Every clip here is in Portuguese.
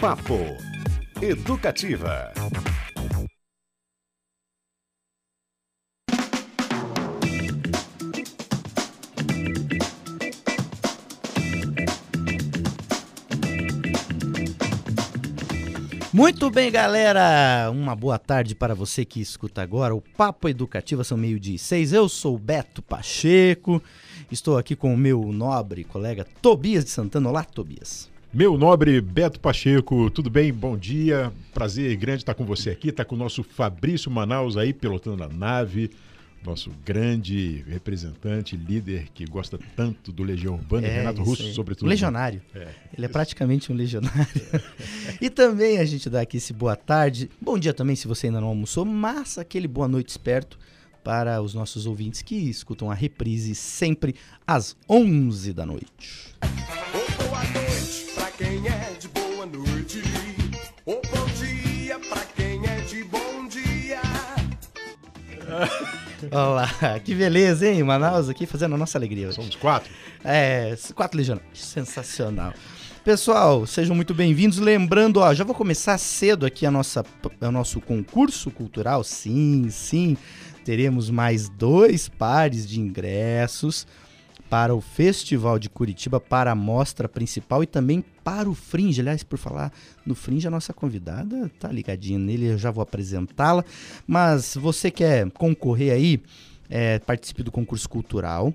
Papo Educativa. Muito bem, galera! Uma boa tarde para você que escuta agora o Papo Educativa, são meio-dia e seis. Eu sou Beto Pacheco, estou aqui com o meu nobre colega Tobias de Santana. Olá, Tobias. Meu nobre Beto Pacheco, tudo bem? Bom dia. Prazer grande estar com você aqui. Está com o nosso Fabrício Manaus aí pilotando a nave nosso grande representante, líder que gosta tanto do Legião Urbana, é, Renato Russo, aí. sobretudo. Um legionário. É, Ele é praticamente um legionário. e também a gente dá aqui esse boa tarde, bom dia também se você ainda não almoçou, mas aquele boa noite esperto para os nossos ouvintes que escutam a reprise sempre às 11 da noite. Boa noite para quem é de boa noite. bom dia para quem é de bom dia. Olá, que beleza, hein? Manaus aqui fazendo a nossa alegria. Somos quatro. É, quatro legionários. Sensacional. Pessoal, sejam muito bem-vindos. Lembrando, ó, já vou começar cedo aqui a nossa, o nosso concurso cultural. Sim, sim. Teremos mais dois pares de ingressos para o Festival de Curitiba, para a mostra principal e também para o Fringe. Aliás, por falar no Fringe, a nossa convidada tá ligadinha nele, eu já vou apresentá-la. Mas você quer concorrer aí, é, participe do concurso cultural.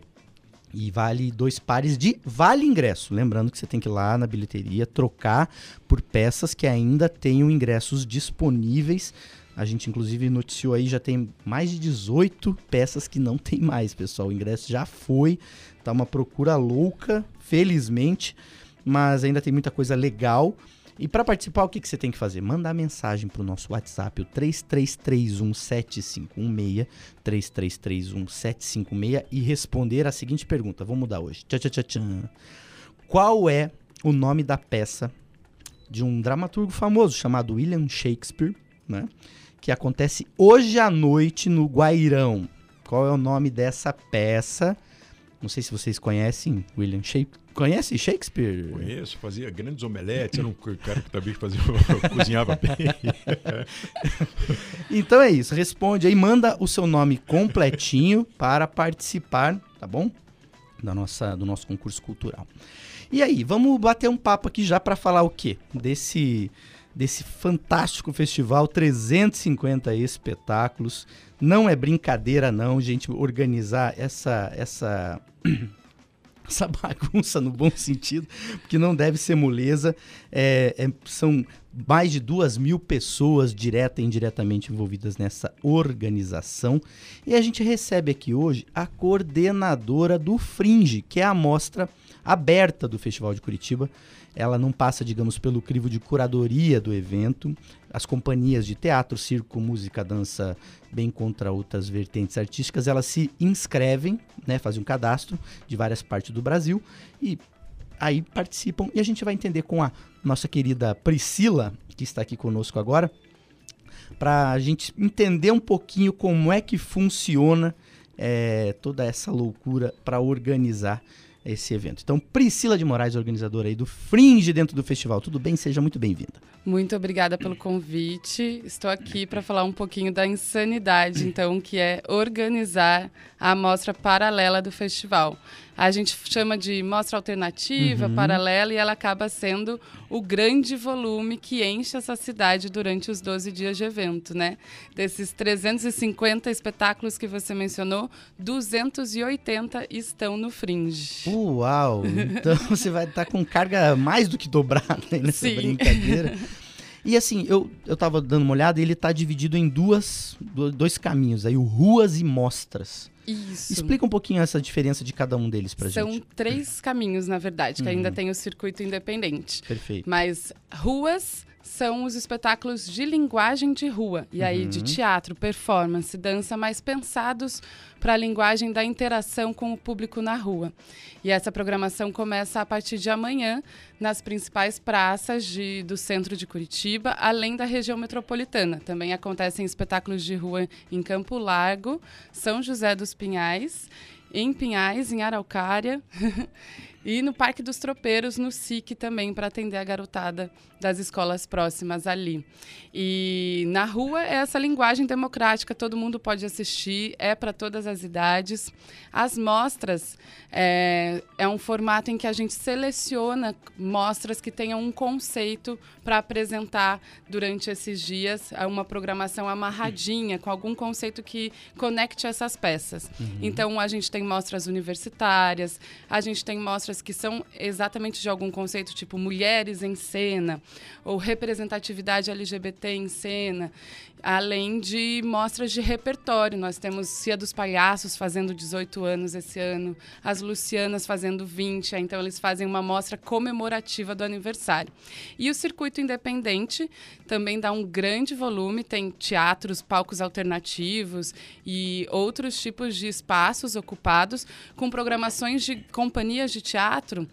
E vale dois pares de vale ingresso. Lembrando que você tem que ir lá na bilheteria trocar por peças que ainda tenham ingressos disponíveis a gente, inclusive, noticiou aí, já tem mais de 18 peças que não tem mais, pessoal. O ingresso já foi, tá uma procura louca, felizmente, mas ainda tem muita coisa legal. E para participar, o que, que você tem que fazer? Mandar mensagem para o nosso WhatsApp, o 33317516, 33317516 e responder a seguinte pergunta. Vamos mudar hoje. Tchau, tchau, tchau, tchau. Qual é o nome da peça de um dramaturgo famoso chamado William Shakespeare, né? Que acontece hoje à noite no Guairão. Qual é o nome dessa peça? Não sei se vocês conhecem William Shakespeare. Conhece Shakespeare? Conheço, fazia grandes omeletes, era um cara que também fazia, cozinhava bem. então é isso, responde aí, manda o seu nome completinho para participar, tá bom? Da nossa, do nosso concurso cultural. E aí, vamos bater um papo aqui já para falar o quê? Desse desse fantástico festival, 350 espetáculos. Não é brincadeira não, gente, organizar essa essa essa bagunça no bom sentido, porque não deve ser moleza. É, é, são mais de duas mil pessoas direta e indiretamente envolvidas nessa organização. E a gente recebe aqui hoje a coordenadora do Fringe, que é a mostra aberta do Festival de Curitiba ela não passa, digamos, pelo crivo de curadoria do evento. As companhias de teatro, circo, música, dança, bem contra outras vertentes artísticas, elas se inscrevem, né, fazem um cadastro de várias partes do Brasil e aí participam. E a gente vai entender com a nossa querida Priscila, que está aqui conosco agora, para a gente entender um pouquinho como é que funciona é, toda essa loucura para organizar esse evento. Então, Priscila de Moraes, organizadora aí do Fringe dentro do festival. Tudo bem? Seja muito bem-vinda. Muito obrigada pelo convite. Estou aqui para falar um pouquinho da insanidade, então, que é organizar a amostra paralela do festival. A gente chama de mostra alternativa, uhum. paralela, e ela acaba sendo o grande volume que enche essa cidade durante os 12 dias de evento, né? Desses 350 espetáculos que você mencionou, 280 estão no Fringe. Uau! Então você vai estar com carga mais do que dobrada nessa Sim. brincadeira. E assim, eu, eu tava dando uma olhada e ele está dividido em duas, dois caminhos aí, o ruas e mostras. Isso. Explica um pouquinho essa diferença de cada um deles pra São gente. São três caminhos, na verdade, que uhum. ainda tem o circuito independente. Perfeito. Mas ruas são os espetáculos de linguagem de rua. E aí, de uhum. teatro, performance, dança, mais pensados para a linguagem da interação com o público na rua. E essa programação começa a partir de amanhã nas principais praças de, do centro de Curitiba, além da região metropolitana. Também acontecem espetáculos de rua em Campo Largo, São José dos Pinhais, em Pinhais, em Araucária. E no Parque dos Tropeiros, no SIC também, para atender a garotada das escolas próximas ali. E na rua é essa linguagem democrática, todo mundo pode assistir, é para todas as idades. As mostras é, é um formato em que a gente seleciona mostras que tenham um conceito para apresentar durante esses dias, é uma programação amarradinha, com algum conceito que conecte essas peças. Uhum. Então, a gente tem mostras universitárias, a gente tem mostras que são exatamente de algum conceito, tipo mulheres em cena, ou representatividade LGBT em cena, além de mostras de repertório. Nós temos Cia dos Palhaços fazendo 18 anos esse ano, as Lucianas fazendo 20, então eles fazem uma mostra comemorativa do aniversário. E o circuito independente também dá um grande volume, tem teatros, palcos alternativos e outros tipos de espaços ocupados com programações de companhias de teatro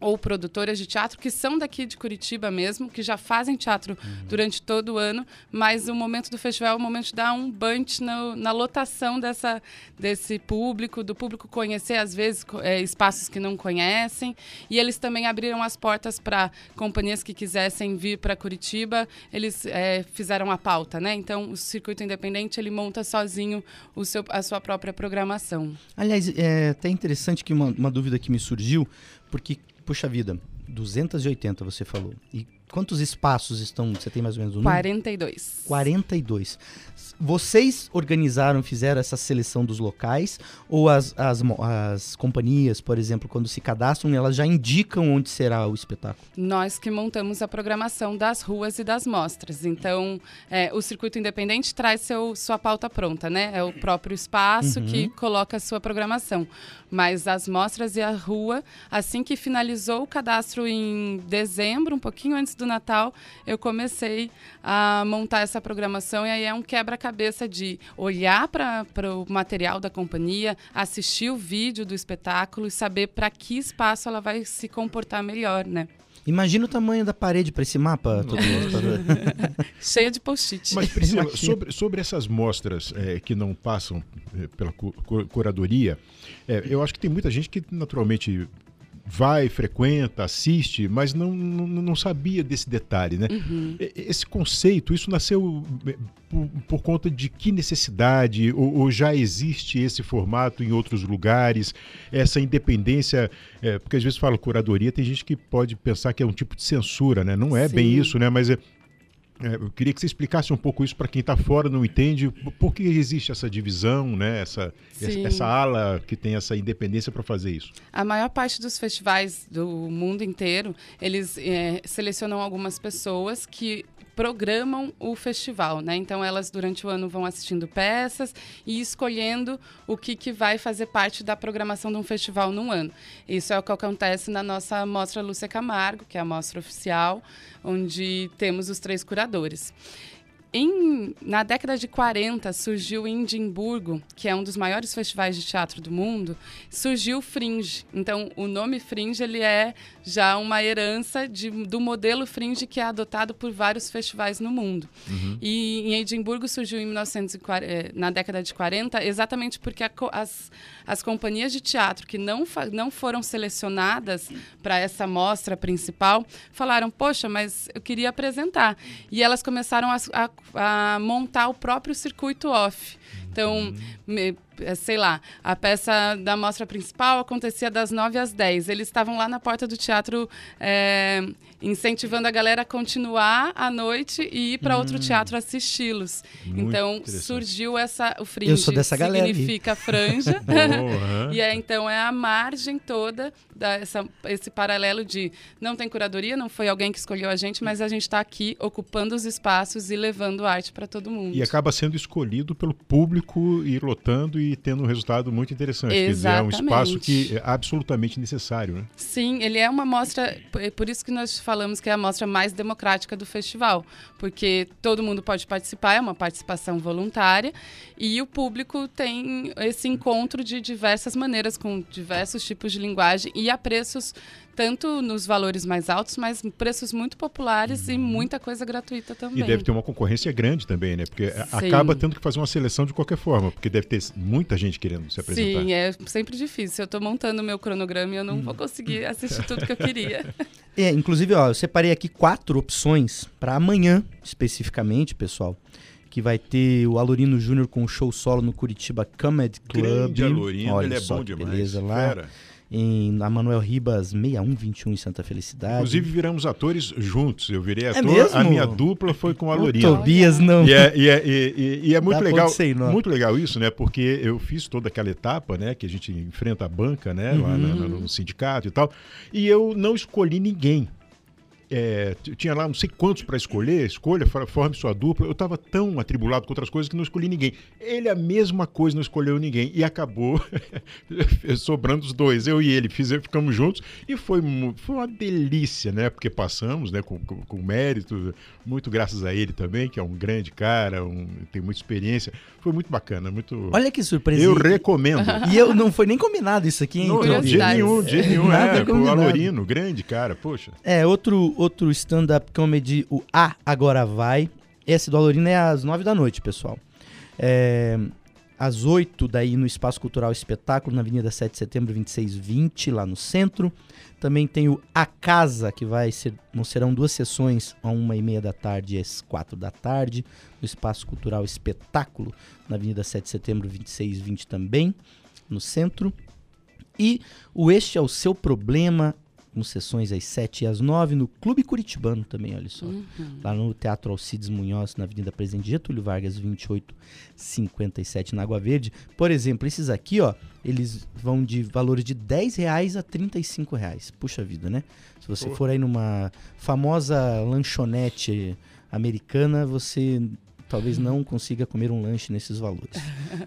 ou produtoras de teatro que são daqui de Curitiba mesmo, que já fazem teatro uhum. durante todo o ano, mas o momento do festival é o momento de dar um bunch no, na lotação dessa, desse público, do público conhecer, às vezes, é, espaços que não conhecem. E eles também abriram as portas para companhias que quisessem vir para Curitiba, eles é, fizeram a pauta, né? Então, o Circuito Independente, ele monta sozinho o seu, a sua própria programação. Aliás, é até interessante que uma, uma dúvida que me surgiu, porque puxa vida, 280 você falou. E quantos espaços estão? Você tem mais ou menos um 42. 42 vocês organizaram, fizeram essa seleção dos locais ou as, as, as companhias, por exemplo, quando se cadastram, elas já indicam onde será o espetáculo? Nós que montamos a programação das ruas e das mostras. Então, é, o Circuito Independente traz seu, sua pauta pronta, né? É o próprio espaço uhum. que coloca a sua programação. Mas as mostras e a rua, assim que finalizou o cadastro em dezembro, um pouquinho antes do Natal, eu comecei a montar essa programação e aí é um quebra cabeça de olhar para o material da companhia, assistir o vídeo do espetáculo e saber para que espaço ela vai se comportar melhor, né? Imagina o tamanho da parede para esse mapa. Todo Cheia de post-it. Mas, Priscila, sobre, sobre essas mostras é, que não passam é, pela curadoria, é, eu acho que tem muita gente que naturalmente vai, frequenta, assiste, mas não, não, não sabia desse detalhe, né? Uhum. Esse conceito, isso nasceu é, por, por conta de que necessidade? Ou, ou, já existe esse formato em outros lugares? Essa independência, é, porque às vezes fala curadoria, tem gente que pode pensar que é um tipo de censura, né? Não é Sim. bem isso, né? Mas é, é, eu queria que você explicasse um pouco isso para quem está fora, não entende, por que existe essa divisão, né? essa, essa ala que tem essa independência para fazer isso. A maior parte dos festivais do mundo inteiro, eles é, selecionam algumas pessoas que programam o festival, né? Então elas durante o ano vão assistindo peças e escolhendo o que, que vai fazer parte da programação de um festival num ano. Isso é o que acontece na nossa mostra Lúcia Camargo, que é a mostra oficial, onde temos os três curadores. Em, na década de 40 surgiu em Edimburgo, que é um dos maiores festivais de teatro do mundo, surgiu o Fringe. Então, o nome Fringe ele é já uma herança de, do modelo Fringe que é adotado por vários festivais no mundo. Uhum. E em Edimburgo surgiu em 1940, eh, na década de 40, exatamente porque a, as, as companhias de teatro que não, não foram selecionadas para essa mostra principal falaram: Poxa, mas eu queria apresentar. E elas começaram a, a a montar o próprio circuito off. Então, me, sei lá, a peça da mostra principal acontecia das 9 às 10. Eles estavam lá na porta do teatro é, incentivando a galera a continuar à noite e ir para hum. outro teatro assisti-los. Então surgiu essa o fringe Eu sou dessa galera significa franja. e é, então é a margem toda dessa esse paralelo de não tem curadoria, não foi alguém que escolheu a gente, mas a gente está aqui ocupando os espaços e levando arte para todo mundo. E acaba sendo escolhido pelo público e lotando e tendo um resultado muito interessante. Exatamente. Quer dizer, é um espaço que é absolutamente necessário, né? Sim, ele é uma mostra, por isso que nós falamos falamos que é a mostra mais democrática do festival, porque todo mundo pode participar, é uma participação voluntária, e o público tem esse encontro de diversas maneiras, com diversos tipos de linguagem e a preços tanto nos valores mais altos, mas preços muito populares e muita coisa gratuita também. E deve ter uma concorrência grande também, né? Porque a- acaba tendo que fazer uma seleção de qualquer forma, porque deve ter muita gente querendo se apresentar. Sim, é sempre difícil. Eu estou montando o meu cronograma e eu não Hum. vou conseguir assistir tudo que eu queria. É, inclusive, ó, eu separei aqui quatro opções para amanhã, especificamente, pessoal. Que vai ter o Alorino Júnior com o show solo no Curitiba Comedy Club. Grande Alorino, Olha ele é só bom demais. Beleza, lá Fera. Em, na Manuel Ribas 6121 em Santa Felicidade. Inclusive viramos atores juntos. Eu virei ator, mesmo? a minha dupla foi com o Alorino. Tobias não. E é, e é- e- e- é muito Dá legal, muito legal isso, né? Porque eu fiz toda aquela etapa, né? Que a gente enfrenta a banca, né? Lá Uhum. na- no sindicato e tal. E eu não escolhi ninguém. É, tinha lá não sei quantos para escolher, escolha, for- forme sua dupla. Eu estava tão atribulado com outras coisas que não escolhi ninguém. Ele a mesma coisa, não escolheu ninguém. E acabou sobrando os dois, eu e ele. Fiz, ficamos juntos e foi, foi uma delícia, né? Porque passamos né, com, com, com mérito, muito graças a ele também, que é um grande cara, um, tem muita experiência. Foi muito bacana, muito. Olha que surpresa. eu recomendo. E eu não foi nem combinado isso aqui, hein? Não, não, de Curiosidades. nenhum, de jeito nenhum. É, o. Alorino, grande cara, poxa. É, outro, outro stand-up comedy, o A Agora Vai. Esse do é às nove da noite, pessoal. É, às 8 daí no Espaço Cultural Espetáculo, na Avenida 7 de Setembro, 2620, lá no centro. Também tem o A Casa, que vai ser, não serão duas sessões, a uma e meia da tarde e às quatro da tarde, no Espaço Cultural Espetáculo, na Avenida 7 de Setembro, 2620 também, no centro. E o Este é o Seu Problema, com sessões às 7 e às 9, no Clube Curitibano também, olha só. Uhum. Lá no Teatro Alcides Munhoz, na Avenida Presidente Getúlio Vargas, 2857, na Água Verde. Por exemplo, esses aqui, ó, eles vão de valores de 10 reais a 35 reais. Puxa vida, né? Se você Pô. for aí numa famosa lanchonete americana, você talvez não consiga comer um lanche nesses valores.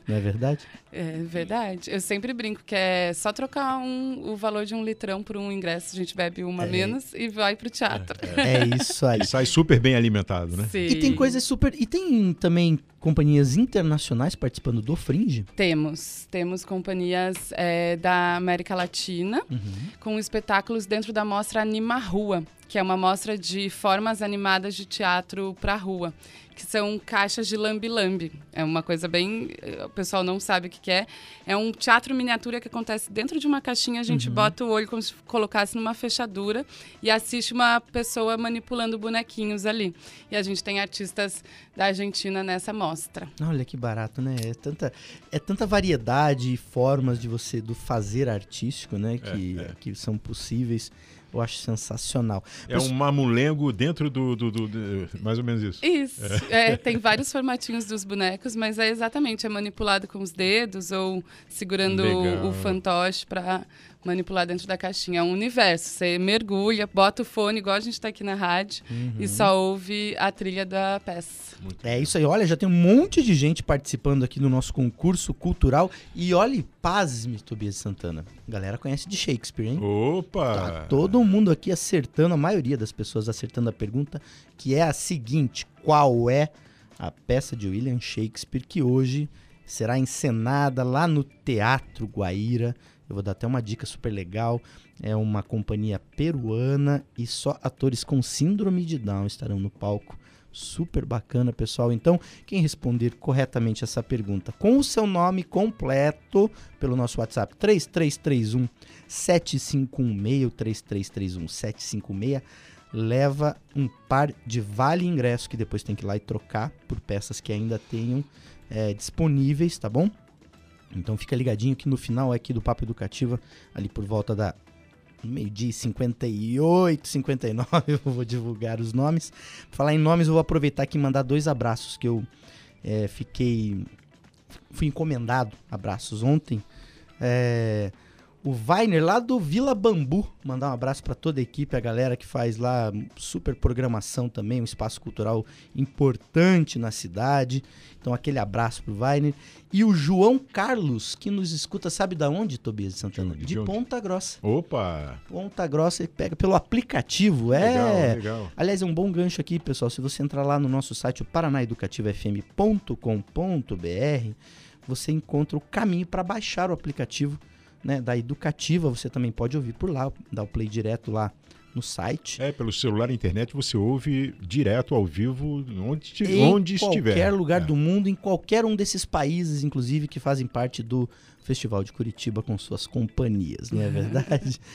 Não é verdade? É verdade. Eu sempre brinco que é só trocar um- o valor de um litrão por um ingresso, a gente bebe uma É. menos e vai pro teatro. É isso aí. E sai super bem alimentado, né? Sim. E tem coisas super. E tem também companhias internacionais participando do Fringe. Temos. Temos companhias é, da América Latina Uhum. com espetáculos dentro da mostra Anima Rua, que é uma mostra de formas animadas de teatro para rua, que são caixas de lambi-lambi. É uma coisa bem. eh, O pessoal não sabe o que, que é. É um teatro miniatura que acontece dentro de uma caixinha, a gente bota o olho como se colocasse numa fechadura e assiste uma pessoa manipulando bonequinhos ali. E a gente tem artistas da Argentina nessa mostra. Olha que barato, né? É tanta, é tanta variedade e formas de você do fazer artístico, né? Que, que são possíveis. Eu acho sensacional. É Mas- um mamulengo dentro do, do- do- do- Mais ou menos isso. Isso. É, tem vários formatinhos dos bonecos, mas é exatamente, é manipulado com os dedos ou segurando Legal. o, o fantoche para manipular dentro da caixinha. É um universo. Você mergulha, bota o fone, igual a gente está aqui na rádio, e só ouve a trilha da peça. É isso aí. Olha, já tem um monte de gente participando aqui no nosso concurso cultural. E olhe, pasme, Tobias Santana. A galera conhece de Shakespeare, hein? Opa! Tá todo mundo aqui acertando, a maioria das pessoas acertando a pergunta, que é a seguinte: qual é a peça de William Shakespeare que hoje será encenada lá no Teatro Guaíra? Eu vou dar até uma dica super legal. É uma companhia peruana e só atores com síndrome de Down estarão no palco. Super bacana, pessoal. Então, quem responder corretamente essa pergunta com o seu nome completo pelo nosso WhatsApp 3331 7516 3331 756 leva um par de vale ingresso que depois tem que ir lá e trocar por peças que ainda tenham é, disponíveis, tá bom? Então fica ligadinho que no final aqui do Papo Educativa, ali por volta da meio-dia e 58, 59, eu vou divulgar os nomes. Falar em nomes, eu vou aproveitar aqui e mandar dois abraços que eu é, fiquei. Fui encomendado abraços ontem. É, o Vainer lá do Vila Bambu. Mandar um abraço para toda a equipe, a galera que faz lá super programação também, um espaço cultural importante na cidade. Então aquele abraço pro Vainer. E o João Carlos, que nos escuta, sabe da onde, Tobias de Santana? De De, onde? Ponta Grossa. Opa! Ponta Grossa e pega pelo aplicativo. É. Legal, legal. Aliás, é um bom gancho aqui, pessoal. Se você entrar lá no nosso site, o paranaeducativofm.com.br, você encontra o caminho para baixar o aplicativo né, da Educativa. Você também pode ouvir por lá, dar o play direto lá no site. É, pelo celular e internet você ouve direto ao vivo onde, em onde qualquer estiver. lugar É. do mundo, em qualquer um desses países, inclusive, que fazem parte do Festival de Curitiba com suas companhias, não é verdade?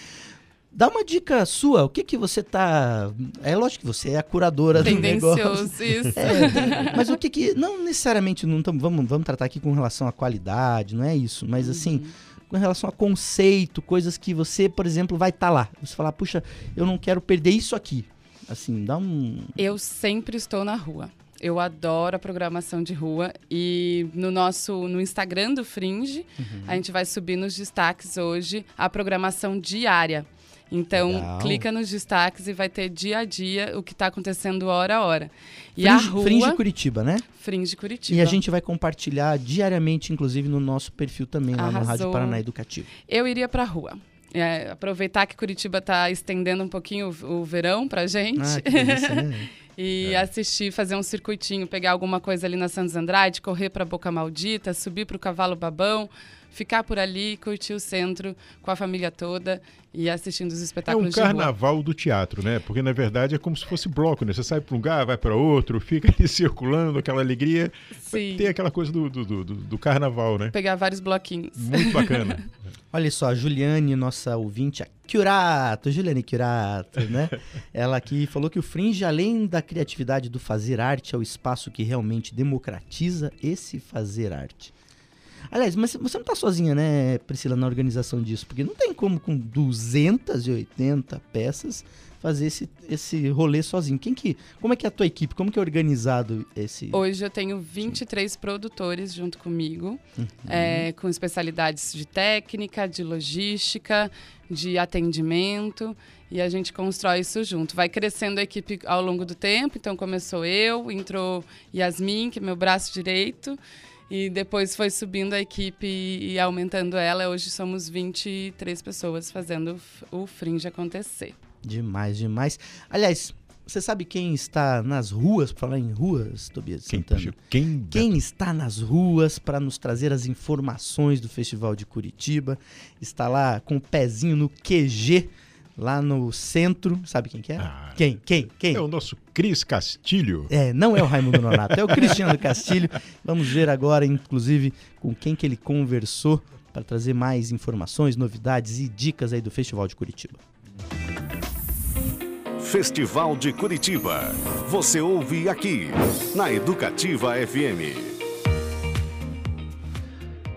Dá uma dica sua, o que que você tá... É lógico que você é a curadora do negócio. Tendencioso, isso. É, mas o que que... Não necessariamente, não tamo, vamos, vamos tratar aqui com relação à qualidade, não é isso. Mas assim, com relação a conceito, coisas que você, por exemplo, vai estar lá. Você falar, puxa, eu não quero perder isso aqui. Assim, dá um... Eu sempre estou na rua. Eu adoro a programação de rua e no nosso no Instagram do Fringe, Uhum. a gente vai subir nos destaques hoje a programação diária. Então, Legal. clica nos destaques e vai ter dia a dia o que está acontecendo hora a hora. E Fringe, a rua Fringe Curitiba, né? Fringe Curitiba. E a gente vai compartilhar diariamente, inclusive, no nosso perfil também, lá no Rádio Arrasou. Paraná Educativo. Eu iria para a rua. É, aproveitar que Curitiba está estendendo um pouquinho o, o verão pra gente. Ah, que delícia, né? E assistir, fazer um circuitinho, pegar alguma coisa ali na Santos Andrade, correr para Boca Maldita, subir para o Cavalo Babão, ficar por ali, curtir o centro com a família toda e assistindo os É um espetáculos de rua. carnaval do teatro, né? Porque na verdade é como se fosse bloco, né? Você sai para um lugar, vai para outro, fica ali circulando, aquela alegria. Sim. Tem aquela coisa do, do, do, do carnaval, né? Pegar vários bloquinhos. Muito bacana. Olha só, a Juliane, nossa ouvinte, a Curato, Juliane Curato, né? Ela aqui falou que o Fringe, além da criatividade do fazer arte, é o espaço que realmente democratiza esse fazer arte. Aliás, mas você não tá sozinha, né, Priscila, na organização disso? Porque não tem como, com 280 peças, fazer esse, esse rolê sozinho. Quem que, como é que é a tua equipe? Como que é organizado esse... Hoje eu tenho 23 produtores junto comigo, Uhum. é, com especialidades de técnica, de logística, de atendimento, e a gente constrói isso junto. Vai crescendo a equipe ao longo do tempo, então começou eu, entrou Yasmin, que é meu braço direito, e depois foi subindo a equipe e aumentando ela. Hoje somos 23 pessoas fazendo o Fringe acontecer. Demais, demais. Aliás, você sabe quem está nas ruas, pra falar em ruas, Tobias Quem, Santana? quem, Quem está nas ruas para nos trazer as informações do Festival de Curitiba? Está lá com o pezinho no QG, lá no centro. Sabe quem que é? Ah, Quem? Quem? Quem? É o nosso Cris Castilho. É, não é o Raimundo Nonato, é o Cristiano Castilho. Vamos ver agora, inclusive, com quem que ele conversou para trazer mais informações, novidades e dicas aí do Festival de Curitiba. Festival de Curitiba. Você ouve aqui, na Educativa FM.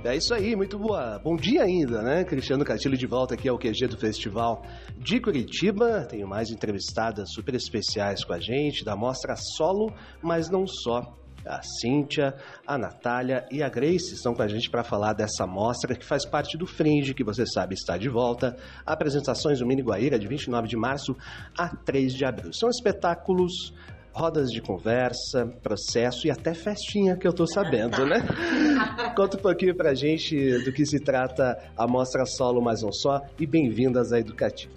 É isso aí, muito boa. Bom dia ainda, né? Cristiano Castilho de volta aqui ao QG do Festival de Curitiba. Tenho mais entrevistadas super especiais com a gente, da mostra solo, mas não só. A Cíntia, a Natália e a Grace estão com a gente para falar dessa mostra que faz parte do Fringe, que você sabe está de volta. Apresentações do Mini Guaíra de 29 de março a 3 de abril. São espetáculos rodas de conversa, processo e até festinha que eu tô sabendo, né? Conta um pouquinho pra gente do que se trata a Mostra Solo Mais Um Só e bem-vindas à Educativa.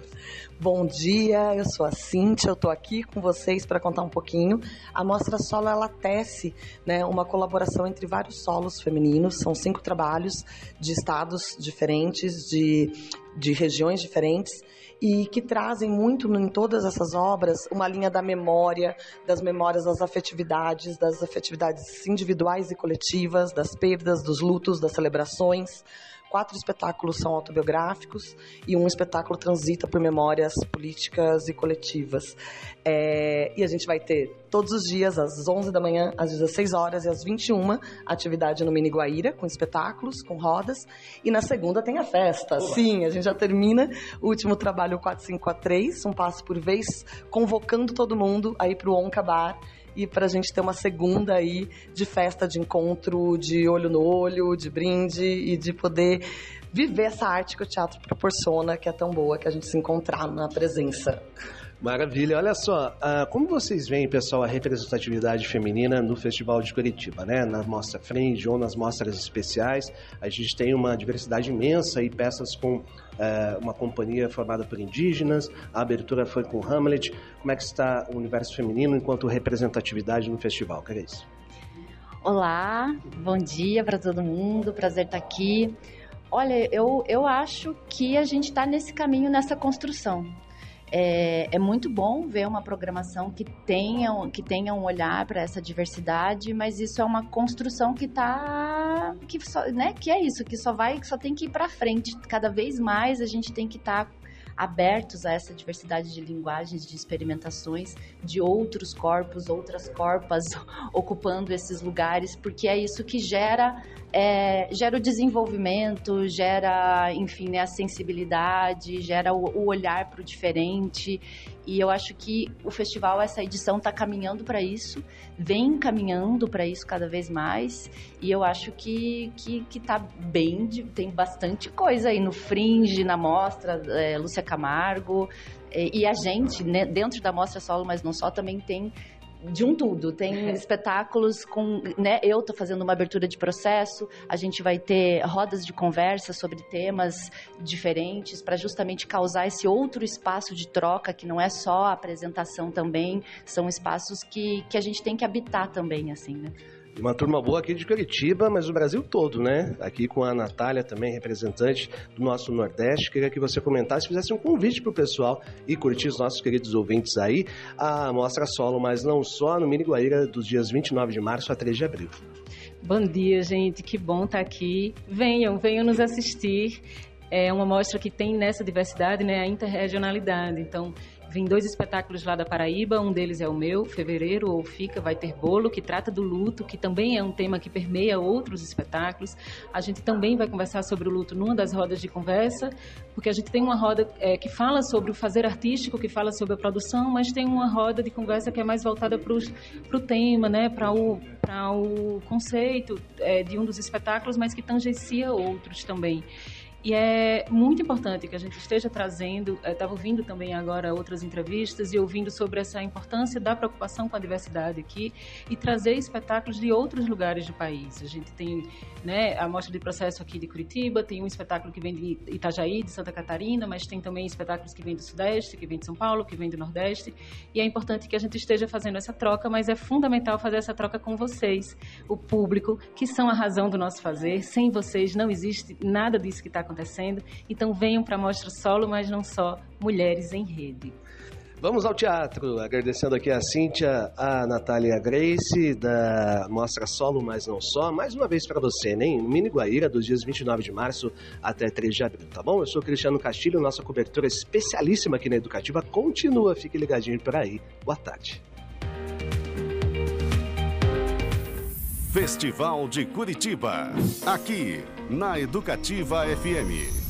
Bom dia, eu sou a Cíntia, eu estou aqui com vocês para contar um pouquinho. A Mostra Solo, ela tece né, uma colaboração entre vários solos femininos, são cinco trabalhos de estados diferentes, de, de regiões diferentes, e que trazem muito em todas essas obras uma linha da memória, das memórias das afetividades, das afetividades individuais e coletivas, das perdas, dos lutos, das celebrações. Quatro espetáculos são autobiográficos e um espetáculo transita por memórias políticas e coletivas. É, e a gente vai ter todos os dias, às 11 da manhã, às 16 horas e às 21, atividade no Mini Guaíra, com espetáculos, com rodas. E na segunda tem a festa. Sim, a gente já termina o último trabalho 4543, um passo por vez, convocando todo mundo aí para o Onca Bar e para a gente ter uma segunda aí de festa, de encontro, de olho no olho, de brinde e de poder viver essa arte que o teatro proporciona, que é tão boa, que a gente se encontrar na presença. Maravilha. Olha só, uh, como vocês veem, pessoal, a representatividade feminina no Festival de Curitiba, né? Na Mostra Fringe ou nas mostras especiais, a gente tem uma diversidade imensa e peças com uh, uma companhia formada por indígenas, a abertura foi com Hamlet. Como é que está o universo feminino enquanto representatividade no festival, Cris? Olá, bom dia para todo mundo, prazer estar aqui. Olha, eu, eu acho que a gente está nesse caminho, nessa construção. É, é, muito bom ver uma programação que tenha, que tenha um olhar para essa diversidade, mas isso é uma construção que tá que só, né, que é isso, que só vai, que só tem que ir para frente. Cada vez mais a gente tem que estar tá abertos a essa diversidade de linguagens, de experimentações, de outros corpos, outras corpas ocupando esses lugares, porque é isso que gera é, gera o desenvolvimento, gera, enfim, né, a sensibilidade, gera o, o olhar para o diferente. E eu acho que o festival, essa edição, está caminhando para isso, vem caminhando para isso cada vez mais. E eu acho que, que, que tá bem, tem bastante coisa aí no Fringe, na mostra, é, Lúcia Camargo. E, e a gente, né, dentro da mostra solo, mas não só, também tem de um tudo. Tem espetáculos com, né, eu tô fazendo uma abertura de processo, a gente vai ter rodas de conversa sobre temas diferentes para justamente causar esse outro espaço de troca que não é só a apresentação também, são espaços que, que a gente tem que habitar também, assim, né? Uma turma boa aqui de Curitiba, mas o Brasil todo, né? Aqui com a Natália também, representante do nosso Nordeste. Queria que você comentasse, fizesse um convite para o pessoal e curtir os nossos queridos ouvintes aí. A mostra solo, mas não só, no Mini Guaíra, dos dias 29 de março a 3 de abril. Bom dia, gente. Que bom estar aqui. Venham, venham nos assistir. É uma mostra que tem nessa diversidade, né, a interregionalidade. Então, Vim dois espetáculos lá da Paraíba, um deles é o meu, Fevereiro ou Fica, vai ter bolo, que trata do luto, que também é um tema que permeia outros espetáculos. A gente também vai conversar sobre o luto numa das rodas de conversa, porque a gente tem uma roda é, que fala sobre o fazer artístico, que fala sobre a produção, mas tem uma roda de conversa que é mais voltada para o tema, né, para o, o conceito é, de um dos espetáculos, mas que tangencia outros também. E é muito importante que a gente esteja trazendo, estava eh, ouvindo também agora outras entrevistas e ouvindo sobre essa importância da preocupação com a diversidade aqui e trazer espetáculos de outros lugares do país. A gente tem né, a Mostra de Processo aqui de Curitiba, tem um espetáculo que vem de Itajaí, de Santa Catarina, mas tem também espetáculos que vêm do Sudeste, que vêm de São Paulo, que vêm do Nordeste. E é importante que a gente esteja fazendo essa troca, mas é fundamental fazer essa troca com vocês, o público, que são a razão do nosso fazer. Sem vocês não existe nada disso que está acontecendo. Então venham para a Mostra Solo, mas não só, Mulheres em Rede. Vamos ao teatro, agradecendo aqui a Cíntia, a Natália Grace, da Mostra Solo, mas não só. Mais uma vez para você, né? No Mini Guaíra, dos dias 29 de março até 3 de abril, tá bom? Eu sou Cristiano Castilho, nossa cobertura especialíssima aqui na Educativa continua. Fique ligadinho por aí. Boa tarde. Festival de Curitiba, aqui na Educativa FM.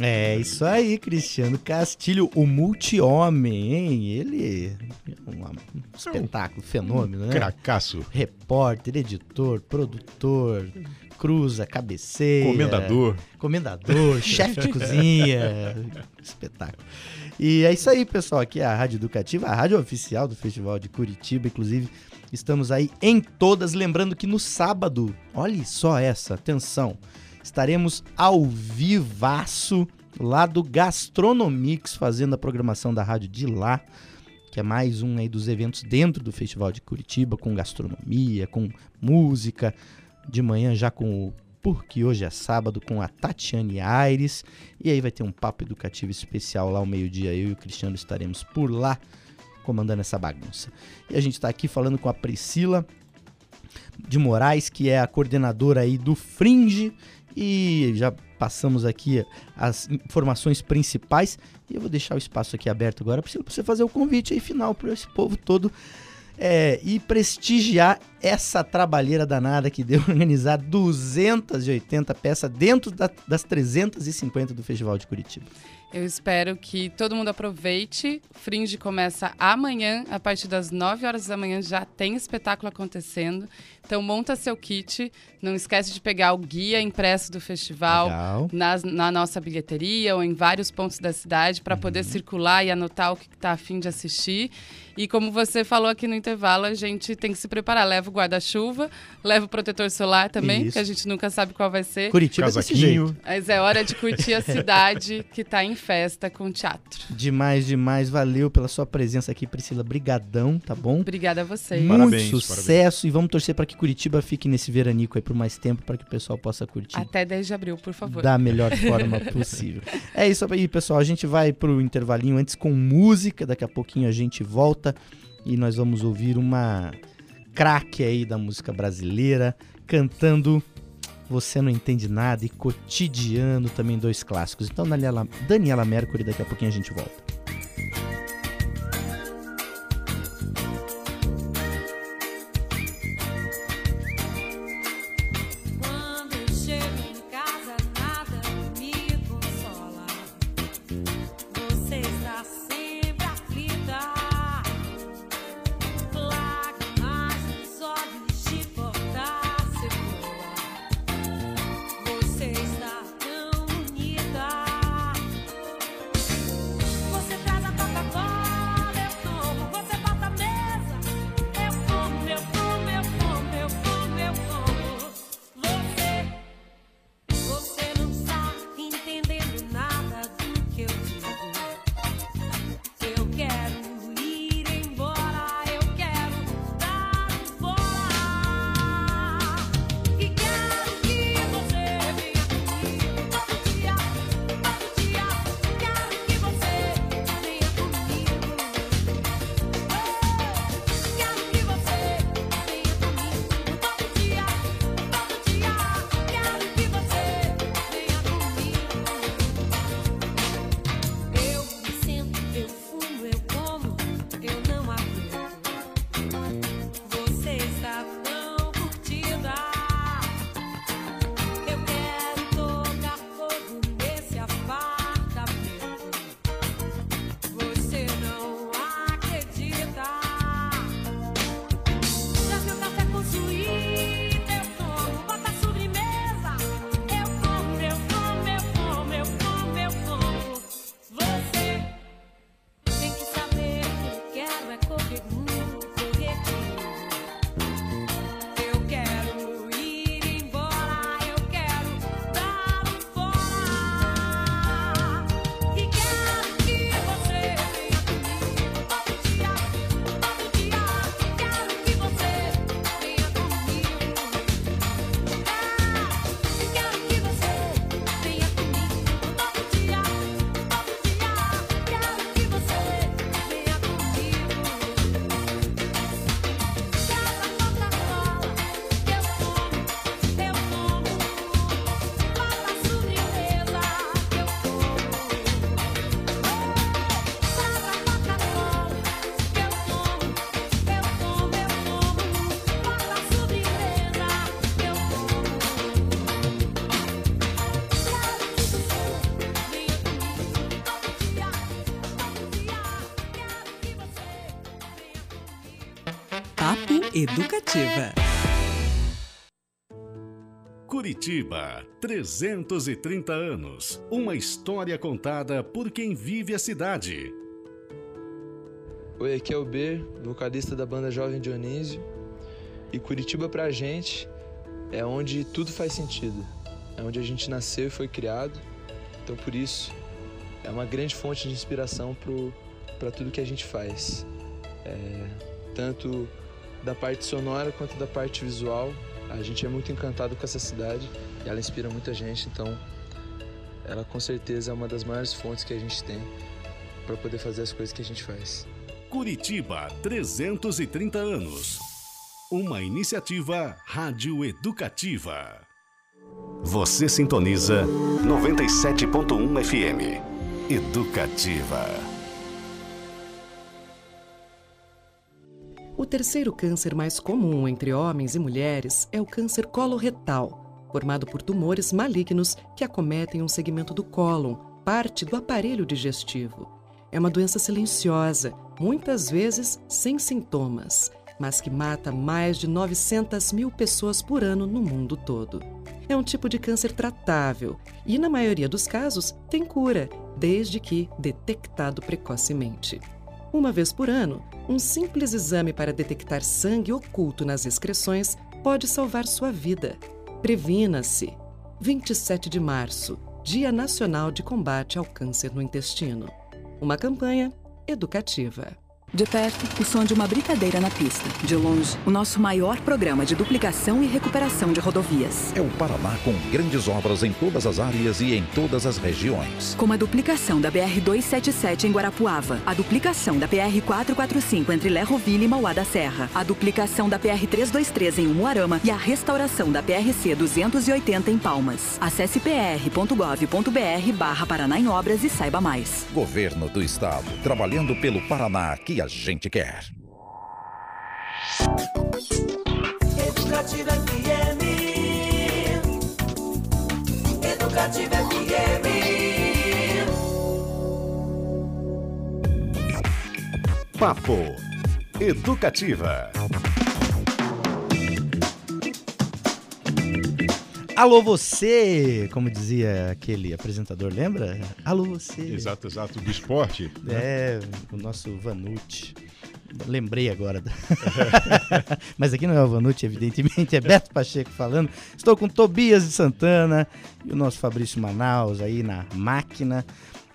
É isso aí, Cristiano Castilho, o multi-homem, hein? Ele é um espetáculo, fenômeno, né? Cracaço. Repórter, editor, produtor, cruza, cabeceira. Comendador. Comendador, chefe de cozinha. Espetáculo. E é isso aí, pessoal. Aqui é a Rádio Educativa, a rádio oficial do Festival de Curitiba. Inclusive, estamos aí em todas. Lembrando que no sábado, olhe só essa, atenção, estaremos ao vivaço lá do Gastronomix, fazendo a programação da rádio de lá, que é mais um aí dos eventos dentro do Festival de Curitiba, com gastronomia, com música, de manhã já com o porque hoje é sábado com a Tatiane Aires. E aí vai ter um papo educativo especial lá ao meio-dia. Eu e o Cristiano estaremos por lá comandando essa bagunça. E a gente está aqui falando com a Priscila de Moraes, que é a coordenadora aí do Fringe. E já passamos aqui as informações principais. E eu vou deixar o espaço aqui aberto agora para você fazer o convite aí final para esse povo todo é, e prestigiar essa trabalheira danada que deu organizar 280 peças dentro da, das 350 do Festival de Curitiba. Eu espero que todo mundo aproveite. Fringe começa amanhã, a partir das 9 horas da manhã já tem espetáculo acontecendo. Então monta seu kit, não esquece de pegar o guia impresso do festival na, na, nossa bilheteria ou em vários pontos da cidade para uhum. poder circular e anotar o que está afim de assistir. E como você falou aqui no intervalo, a gente tem que se preparar. Leva o guarda-chuva, leva o protetor solar também, Isso. que a gente nunca sabe qual vai ser. Curitiba Casaquinho. Mas é hora de curtir a cidade que está em festa com teatro. Demais, demais. Valeu pela sua presença aqui, Priscila. Brigadão, tá bom? Obrigada a vocês. Muito parabéns, sucesso parabéns. e vamos torcer para que Curitiba fique nesse veranico aí por mais tempo para que o pessoal possa curtir. Até 10 de abril, por favor. Da melhor forma possível. É isso aí, pessoal. A gente vai pro intervalinho antes com música. Daqui a pouquinho a gente volta e nós vamos ouvir uma craque aí da música brasileira cantando Você Não Entende Nada e Cotidiano, também dois clássicos. Então, Daniela, Daniela Mercury, daqui a pouquinho a gente volta. Educativa. Curitiba, 330 anos. Uma história contada por quem vive a cidade. Oi, aqui é o B, vocalista da banda Jovem Dionísio. E Curitiba pra gente é onde tudo faz sentido. É onde a gente nasceu e foi criado. Então por isso é uma grande fonte de inspiração para tudo que a gente faz. É, tanto da parte sonora quanto da parte visual. A gente é muito encantado com essa cidade e ela inspira muita gente, então ela com certeza é uma das maiores fontes que a gente tem para poder fazer as coisas que a gente faz. Curitiba, 330 anos. Uma iniciativa rádio educativa. Você sintoniza 97.1 FM. Educativa. Terceiro câncer mais comum entre homens e mulheres é o câncer coloretal, formado por tumores malignos que acometem um segmento do cólon, parte do aparelho digestivo. É uma doença silenciosa, muitas vezes sem sintomas, mas que mata mais de 900 mil pessoas por ano no mundo todo. É um tipo de câncer tratável e, na maioria dos casos, tem cura, desde que detectado precocemente. Uma vez por ano, um simples exame para detectar sangue oculto nas excreções pode salvar sua vida. Previna-se. 27 de março, Dia Nacional de Combate ao Câncer no Intestino. Uma campanha educativa. De perto, o som de uma britadeira na pista. De longe, o nosso maior programa de duplicação e recuperação de rodovias. É o Paraná com grandes obras em todas as áreas e em todas as regiões. Como a duplicação da BR-277 em Guarapuava, a duplicação da PR-445 entre Lerroville e Mauá da Serra, a duplicação da PR-323 em Umuarama e a restauração da PRC-280 em Palmas. Acesse pr.gov.br barra Paraná em Obras e saiba mais. Governo do Estado, trabalhando pelo Paraná que a gente quer. Educativa FM. Educativa FM. Papo Educativa. Alô você, como dizia aquele apresentador, lembra? Alô você. Exato, exato, do esporte. né? É, o nosso Vanucci. Lembrei agora. Mas aqui não é o Vanucci, evidentemente, é Beto Pacheco falando. Estou com Tobias de Santana e o nosso Fabrício Manaus aí na máquina.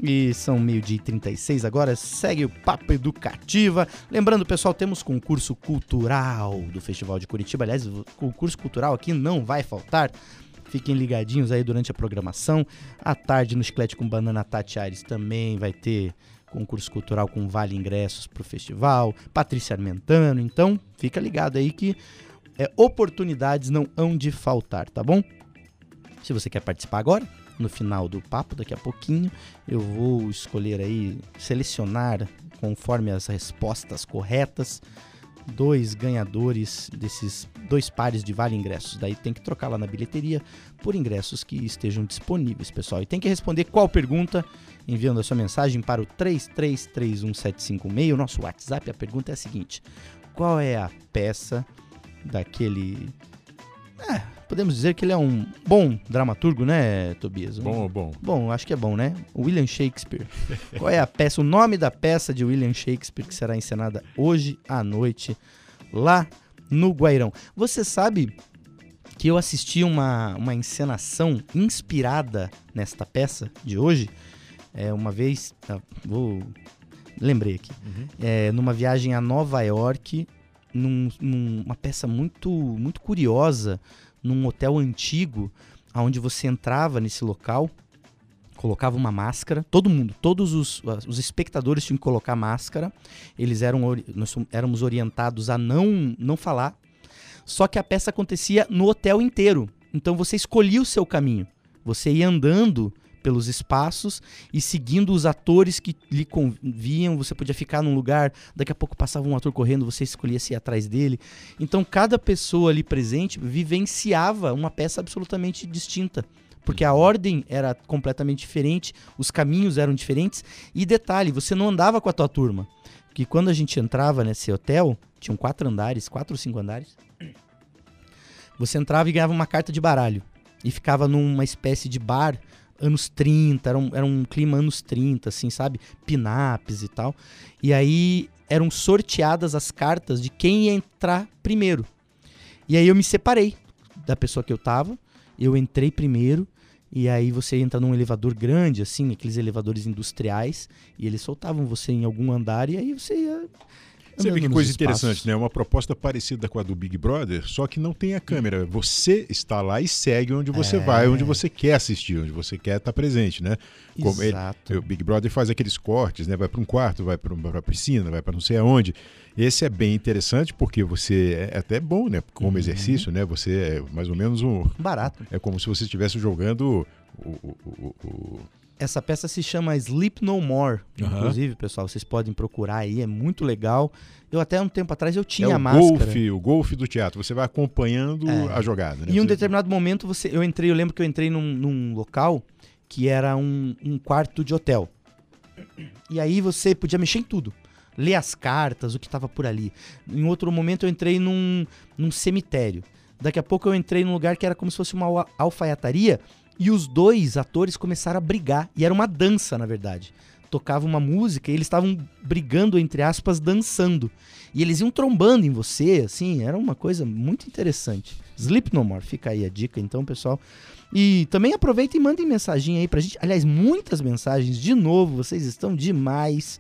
E são meio-dia e 36 agora, segue o Papo Educativa. Lembrando, pessoal, temos concurso cultural do Festival de Curitiba. Aliás, o concurso cultural aqui não vai faltar. Fiquem ligadinhos aí durante a programação. À tarde, no Chiclete com Banana Tati Aires também vai ter concurso cultural com vale ingressos para o festival. Patrícia Armentano. Então, fica ligado aí que é, oportunidades não hão de faltar, tá bom? Se você quer participar agora, no final do papo, daqui a pouquinho, eu vou escolher aí, selecionar conforme as respostas corretas, dois ganhadores desses dois pares de vale ingressos. Daí tem que trocar lá na bilheteria por ingressos que estejam disponíveis, pessoal. E tem que responder qual pergunta enviando a sua mensagem para o 33317566, o nosso WhatsApp. A pergunta é a seguinte: qual é a peça daquele é, podemos dizer que ele é um bom dramaturgo, né, Tobias? Um, Bom ou bom? Bom, acho que é bom, né? William Shakespeare. Qual é a peça, o nome da peça de William Shakespeare que será encenada hoje à noite lá no Guairão? Você sabe que eu assisti uma, uma encenação inspirada nesta peça de hoje? É, uma vez, ah, vou lembrei aqui, é, numa viagem a Nova York, num- numa peça muito muito curiosa, num hotel antigo, onde você entrava nesse local, colocava uma máscara, todo mundo, todos os, os espectadores tinham que colocar máscara, eles eram, nós éramos orientados a não, não falar, só que a peça acontecia no hotel inteiro, então você escolhia o seu caminho, você ia andando pelos espaços e seguindo os atores que lhe conviam, você podia ficar num lugar, daqui a pouco passava um ator correndo, você escolhia se ir atrás dele. Então cada pessoa ali presente vivenciava uma peça absolutamente distinta. Porque a ordem era completamente diferente, os caminhos eram diferentes. E detalhe, você não andava com a tua turma. Que quando a gente entrava nesse hotel, tinham quatro andares, quatro ou cinco andares. Você entrava e ganhava uma carta de baralho. E ficava numa espécie de bar anos 30, era um, era um clima anos 30, assim, sabe? Pinaps e tal. E aí eram sorteadas as cartas de quem ia entrar primeiro. E aí eu me separei da pessoa que eu tava. Eu entrei primeiro. E aí você entra num elevador grande, assim, aqueles elevadores industriais. E eles soltavam você em algum andar e aí você ia. Você vê que coisa interessante, né? Uma proposta parecida com a do Big Brother, só que não tem a câmera. Você está lá e segue onde você É. vai, onde você quer assistir, onde você quer estar presente, né? Como ele- Exato. o Big Brother faz aqueles cortes, né? Vai para um quarto, vai para a piscina, vai para não sei aonde. Esse é bem interessante porque você é até bom, né? Como Uhum. exercício, né? Você é mais ou menos um Barato. é como se você estivesse jogando o, o- o- o- Essa peça se chama Sleep No More. Aham. Inclusive, pessoal, vocês podem procurar aí, é muito legal. Eu até um tempo atrás eu tinha é a o máscara. golfe, o golfe do teatro. Você vai acompanhando É. a jogada, né? Em um Você- determinado momento, você, eu entrei, eu lembro que eu entrei num, num local que era um, um quarto de hotel. E aí você podia mexer em tudo. Ler as cartas, o que estava por ali. Em outro momento eu entrei num, num cemitério. Daqui a pouco eu entrei num lugar que era como se fosse uma al- alfaiataria. E os dois atores começaram a brigar. E era uma dança, na verdade. Tocava uma música e eles estavam brigando, entre aspas, dançando. E eles iam trombando em você, assim, era uma coisa muito interessante. Sleep No More, fica aí a dica então, pessoal. E também aproveitem e mandem mensagem aí pra gente. Aliás, muitas mensagens, de novo, vocês estão demais.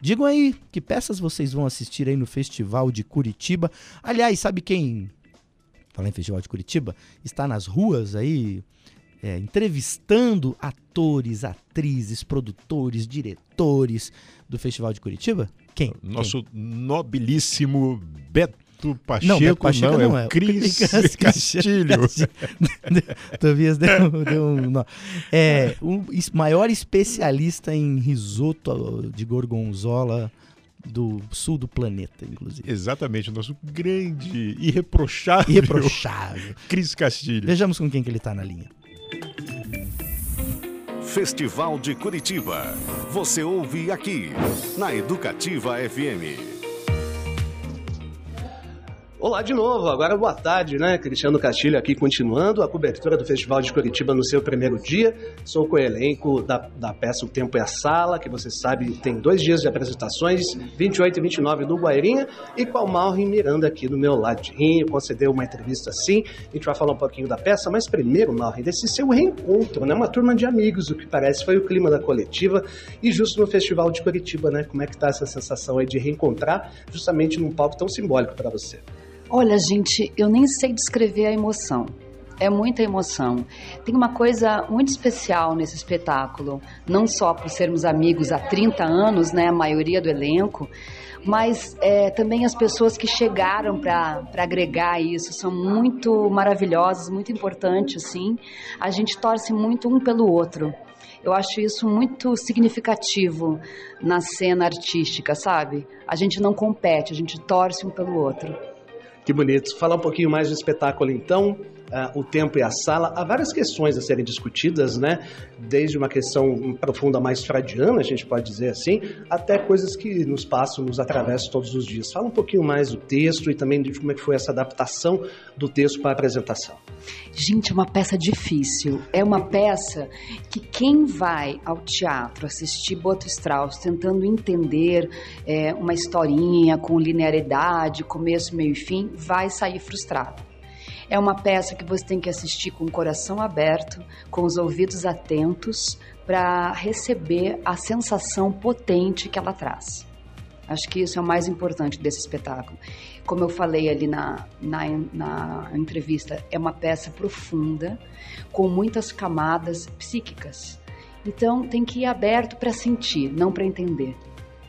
Digam aí que peças vocês vão assistir aí no Festival de Curitiba. Aliás, sabe quem, falar em Festival de Curitiba, está nas ruas aí é, entrevistando atores, atrizes, produtores, diretores do Festival de Curitiba? Quem? Nosso nobilíssimo Beto Pacheco. Não, Beto Pacheco não, não, é é o Cris Castilho. Tobias deu, deu um nó. É, o es- maior especialista em risoto de gorgonzola do sul do planeta, inclusive. Exatamente, o nosso grande, irreprochável, Irreprochável. Cris Castilho. Vejamos com quem que ele tá na linha. Festival de Curitiba. Você ouve aqui, na Educativa FM. Olá de novo, agora boa tarde, né? Cristiano Castilho aqui continuando a cobertura do Festival de Curitiba no seu primeiro dia. Sou com o elenco da, da peça O Tempo é a Sala, que você sabe tem dois dias de apresentações, 28 e 29 no Guairinha, e com o Malrin Miranda aqui do meu ladinho, concedeu uma entrevista assim. A gente vai falar um pouquinho da peça, mas primeiro, Malrin, desse seu reencontro, né? Uma turma de amigos, o que parece foi o clima da coletiva, e justo no Festival de Curitiba, né? Como é que tá essa sensação aí de reencontrar justamente num palco tão simbólico para você? Olha, gente, eu nem sei descrever a emoção. É muita emoção. Tem uma coisa muito especial nesse espetáculo, não só por sermos amigos há 30 anos, né, a maioria do elenco, mas é, também as pessoas que chegaram para agregar isso são muito maravilhosas, muito importantes, sim. A gente torce muito um pelo outro. Eu acho isso muito significativo na cena artística, sabe? A gente não compete, a gente torce um pelo outro. Que bonito. Falar um pouquinho mais do espetáculo, então. Ah, o tempo e a sala. Há várias questões a serem discutidas, né? Desde uma questão profunda mais freudiana, a gente pode dizer assim, até coisas que nos passam, nos atravessam todos os dias. Fala um pouquinho mais do texto e também de como é que foi essa adaptação do texto para a apresentação. Gente, é uma peça difícil. É uma peça que quem vai ao teatro assistir Boto Strauss tentando entender é, uma historinha com linearidade, começo, meio e fim, vai sair frustrado. É uma peça que você tem que assistir com o coração aberto, com os ouvidos atentos, para receber a sensação potente que ela traz. Acho que isso é o mais importante desse espetáculo. Como eu falei ali na, na, na entrevista, é uma peça profunda, com muitas camadas psíquicas. Então tem que ir aberto para sentir, não para entender.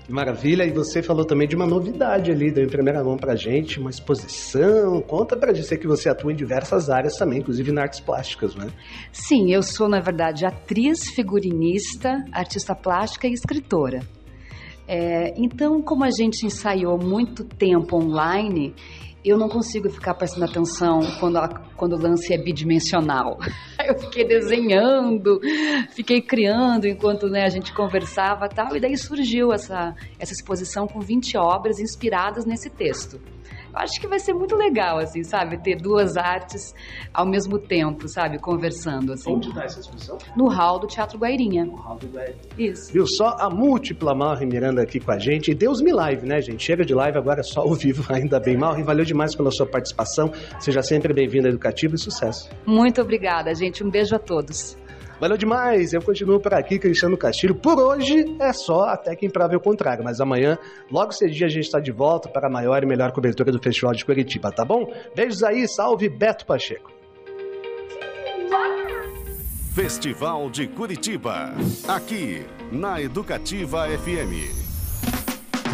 Maravilha! E você falou também de uma novidade ali, deu em primeira mão pra gente, uma exposição. Conta pra dizer que você atua em diversas áreas também, inclusive em artes plásticas, né? Sim, eu sou, na verdade, atriz, figurinista, artista plástica e escritora. É, então, como a gente ensaiou muito tempo online, eu não consigo ficar prestando atenção quando, a, quando o lance é bidimensional. Eu fiquei desenhando, fiquei criando enquanto né, a gente conversava tal, e daí surgiu essa, essa exposição com 20 obras inspiradas nesse texto. Eu acho que vai ser muito legal, assim, sabe? Ter duas artes ao mesmo tempo, sabe? Conversando, assim. Onde está essa exposição? No hall do Teatro Guairinha. No hall do Guairinha. Isso. Viu só a múltipla Malri Miranda aqui com a gente. E Deus me live, né, gente? Chega de live agora é só ao vivo, ainda bem. Malri, valeu demais pela sua participação. Seja sempre bem-vindo à Educativa e sucesso. Muito obrigada, gente. Um beijo a todos. Valeu demais, eu continuo por aqui, Cristiano Castilho. Por hoje é só, até é o contrário, mas amanhã, logo cedinho, a gente está de volta para a maior e melhor cobertura do Festival de Curitiba, tá bom? Beijos aí, salve Beto Pacheco. Festival de Curitiba, aqui na Educativa FM.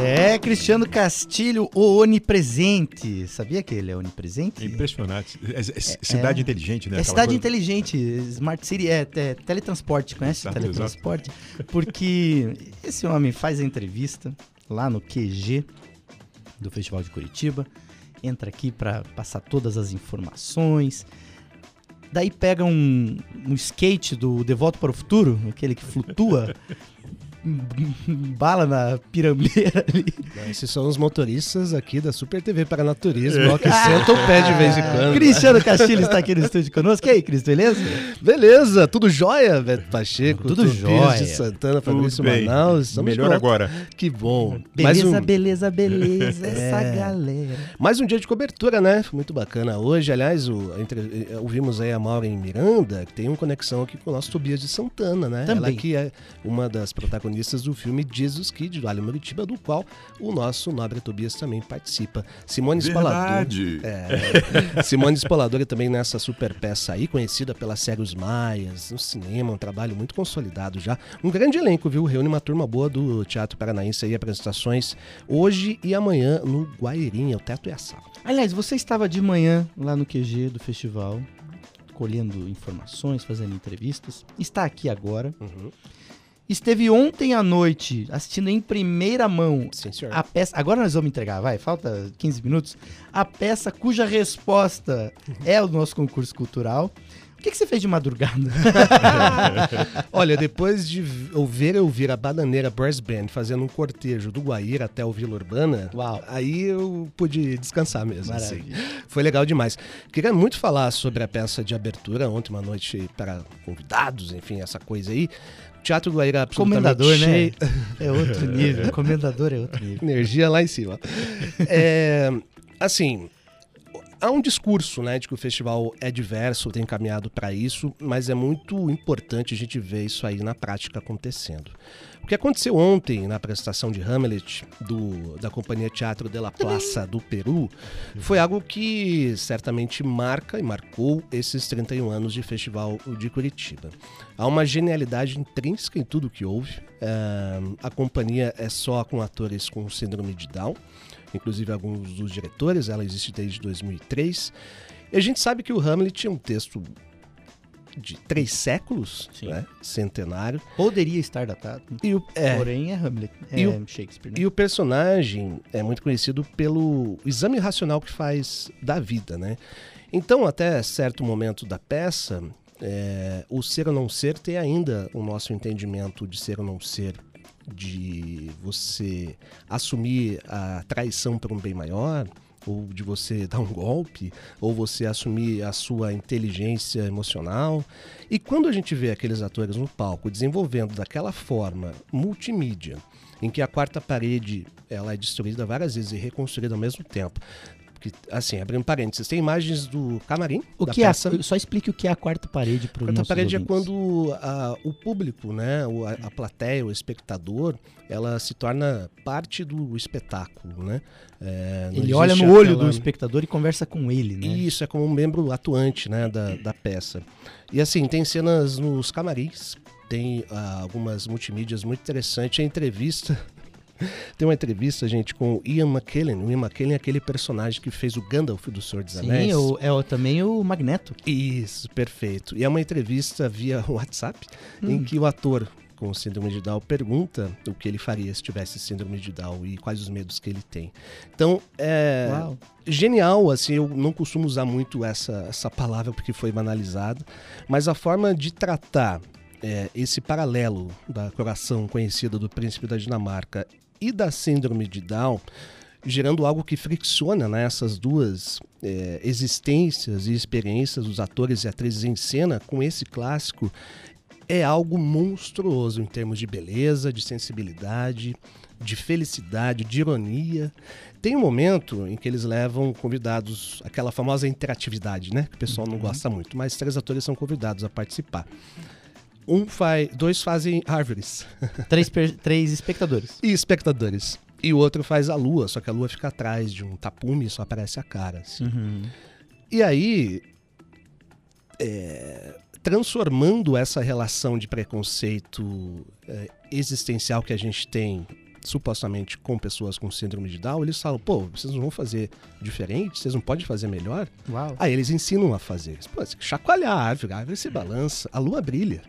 É, Cristiano Castilho, o onipresente. Sabia que ele é onipresente? É impressionante. É, é- é cidade é. inteligente, né? É cidade coisa- inteligente, Smart City, é, é teletransporte, conhece Exato, teletransporte? Porque esse homem faz a entrevista lá no QG do Festival de Curitiba, entra aqui para passar todas as informações, daí pega um, um skate do De Volta para o Futuro, aquele que flutua, bala na pirambeira ali. Esses são os motoristas aqui da Super TV Paranaturismo, ó, que sentam o pé de vez em quando. Cristiano Castilho está aqui no estúdio conosco. E aí, Cris, beleza? Beleza, tudo jóia, Beto Pacheco? Tudo Tobias jóia. de Santana, Tudo Fabrício. Manaus. estamos Melhor prontos. agora. Que bom. Beleza, um- beleza, beleza, essa É. galera. Mais um dia de cobertura, né? Foi Muito bacana hoje. Aliás, o, entre- eh, ouvimos aí a Maureen Miranda, que tem uma conexão aqui com o nosso Tobias de Santana, né? Também. Ela que é uma das protagonistas do filme Jesus Kid, do Alho Muritiba, do qual o nosso nobre Tobias também participa. Simone. Verdade. É, Simone Spolador também nessa super peça aí, conhecida pela série Os Maias, no cinema, um trabalho muito consolidado já. Um grande elenco, viu? Reúne uma turma boa do Teatro Paranaense aí, apresentações hoje e amanhã no Guairinha, o Teto e a Sala. Aliás, você estava de manhã lá no QG do festival, colhendo informações, fazendo entrevistas. Está aqui agora. Uhum. Esteve ontem à noite assistindo em primeira mão Sim, senhor. a peça. Agora nós vamos entregar, vai, falta 15 minutos. A peça cuja resposta é o nosso concurso cultural. O que, que você fez de madrugada? Olha, depois de ouvir eu ouvir a Bananeira Brass Band fazendo um cortejo do Guaíra até o Vila Urbana, Uau. aí eu pude descansar mesmo. assim. Foi legal demais. Queria muito falar sobre a peça de abertura ontem, uma noite para convidados, enfim, essa coisa aí. Teatro Guaíra é absolutamente Comendador, né? cheio. É outro nível. Comendador é outro nível. Energia lá em cima. É, assim, há um discurso, né, de que o festival é diverso, tem caminhado para isso, mas é muito importante a gente ver isso aí na prática acontecendo. O que aconteceu ontem na apresentação de Hamlet do, da Companhia Teatro de la Plaza do Peru foi algo que certamente marca e marcou esses 31 anos de Festival de Curitiba. Há uma genialidade intrínseca em tudo que houve. É, a companhia é só com atores com síndrome de Down inclusive alguns dos diretores, ela existe desde 2003. E a gente sabe que o Hamlet é um texto de três séculos, né? centenário. Poderia estar datado. E o, é, Porém, é Hamlet. É e o, Shakespeare. Né? e o personagem é muito conhecido pelo exame racional que faz da vida, né? Então, até certo momento da peça, é, o ser ou não ser tem ainda o nosso entendimento de ser ou não ser, de você assumir a traição por um bem maior, ou de você dar um golpe, ou você assumir a sua inteligência emocional. E quando a gente vê aqueles atores no palco desenvolvendo daquela forma multimídia, em que a quarta parede ela é destruída várias vezes e reconstruída ao mesmo tempo. Que, assim, abrindo parênteses, tem imagens do camarim O da que é, peça. só explique o que é a quarta parede para A o quarta parede é quando a- o público, né, o- a, a plateia, o espectador, ela se torna parte do espetáculo, né? É, Ele olha no olho aquela- do espectador e conversa com ele, né? Isso, é como um membro atuante, né, da, da peça. E assim, tem cenas nos camarins, tem ah, algumas multimídias muito interessantes, a entrevista... Tem uma entrevista, gente, com o Ian McKellen. O Ian McKellen é aquele personagem que fez o Gandalf do Senhor dos Anéis. Sim, o- é o- também o Magneto. Isso, perfeito. E é uma entrevista via WhatsApp Hum. em que o ator com síndrome de Down pergunta o que ele faria se tivesse síndrome de Down e quais os medos que ele tem. Então, é Uau. genial, assim, eu não costumo usar muito essa, essa palavra porque foi banalizada, mas a forma de tratar é, esse paralelo da coração conhecida do príncipe da Dinamarca e da síndrome de Down, gerando algo que fricciona né, essas duas é, existências e experiências dos atores e atrizes em cena com esse clássico, é algo monstruoso em termos de beleza, de sensibilidade, de felicidade, de ironia. Tem um momento em que eles levam convidados, aquela famosa interatividade, né? Que o pessoal não gosta muito, mas três atores são convidados a participar. Um faz, dois fazem árvores. Três, per- três espectadores. E espectadores. E o outro faz a lua, só que a lua fica atrás de um tapume e só aparece a cara. assim. Uhum. E aí, é, transformando essa relação de preconceito é, existencial que a gente tem supostamente com pessoas com síndrome de Down, eles falam, pô, vocês não vão fazer diferente? Vocês não podem fazer melhor? Uau. Aí eles ensinam a fazer. Pô, chacoalhar a árvore, a árvore se balança, a lua brilha.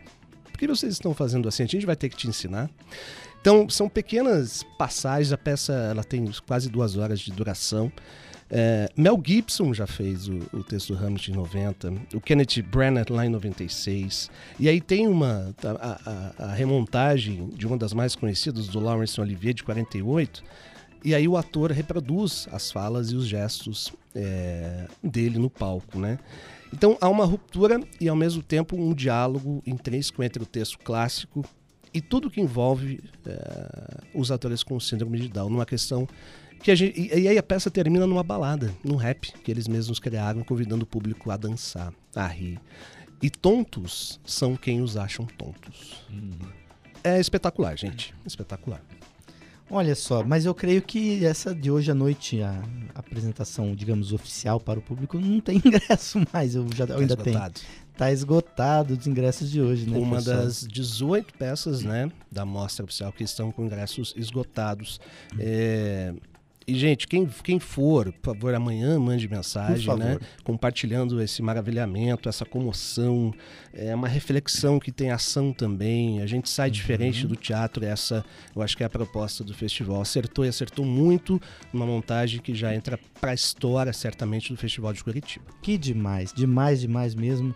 Que vocês estão fazendo assim? A gente vai ter que te ensinar. Então, são pequenas passagens, a peça ela tem quase duas horas de duração. É, Mel Gibson já fez o, o texto do Hamlet em 90, o Kenneth Branagh lá em 96. E aí tem uma a, a- a remontagem de uma das mais conhecidas, do Laurence Olivier, de 48. E aí o ator reproduz as falas e os gestos é, dele no palco, né? Então há uma ruptura e ao mesmo tempo um diálogo intrínseco entre o texto clássico e tudo que envolve é, os atores com síndrome de Down, numa questão que a gente, e, e aí a peça termina numa balada, num rap que eles mesmos criaram, convidando o público a dançar, a rir. E tontos são quem os acham tontos. É espetacular, gente. Espetacular. Olha só, mas eu creio que essa de hoje à noite, a apresentação, digamos, oficial para o público, não tem ingresso mais. Eu já eu ainda tenho. esgotado. Tá esgotado os ingressos de hoje, né? Uma pessoal? das 18 peças né, da mostra oficial que estão com ingressos esgotados. É, E, gente, quem, quem for, por favor, amanhã mande mensagem, né? Compartilhando esse maravilhamento, essa comoção. É uma reflexão que tem ação também. A gente sai Uhum. diferente do teatro. Essa, eu acho que é a proposta do festival. Acertou e acertou muito uma montagem que já entra para a história, certamente, do Festival de Curitiba. Que demais, demais, demais mesmo.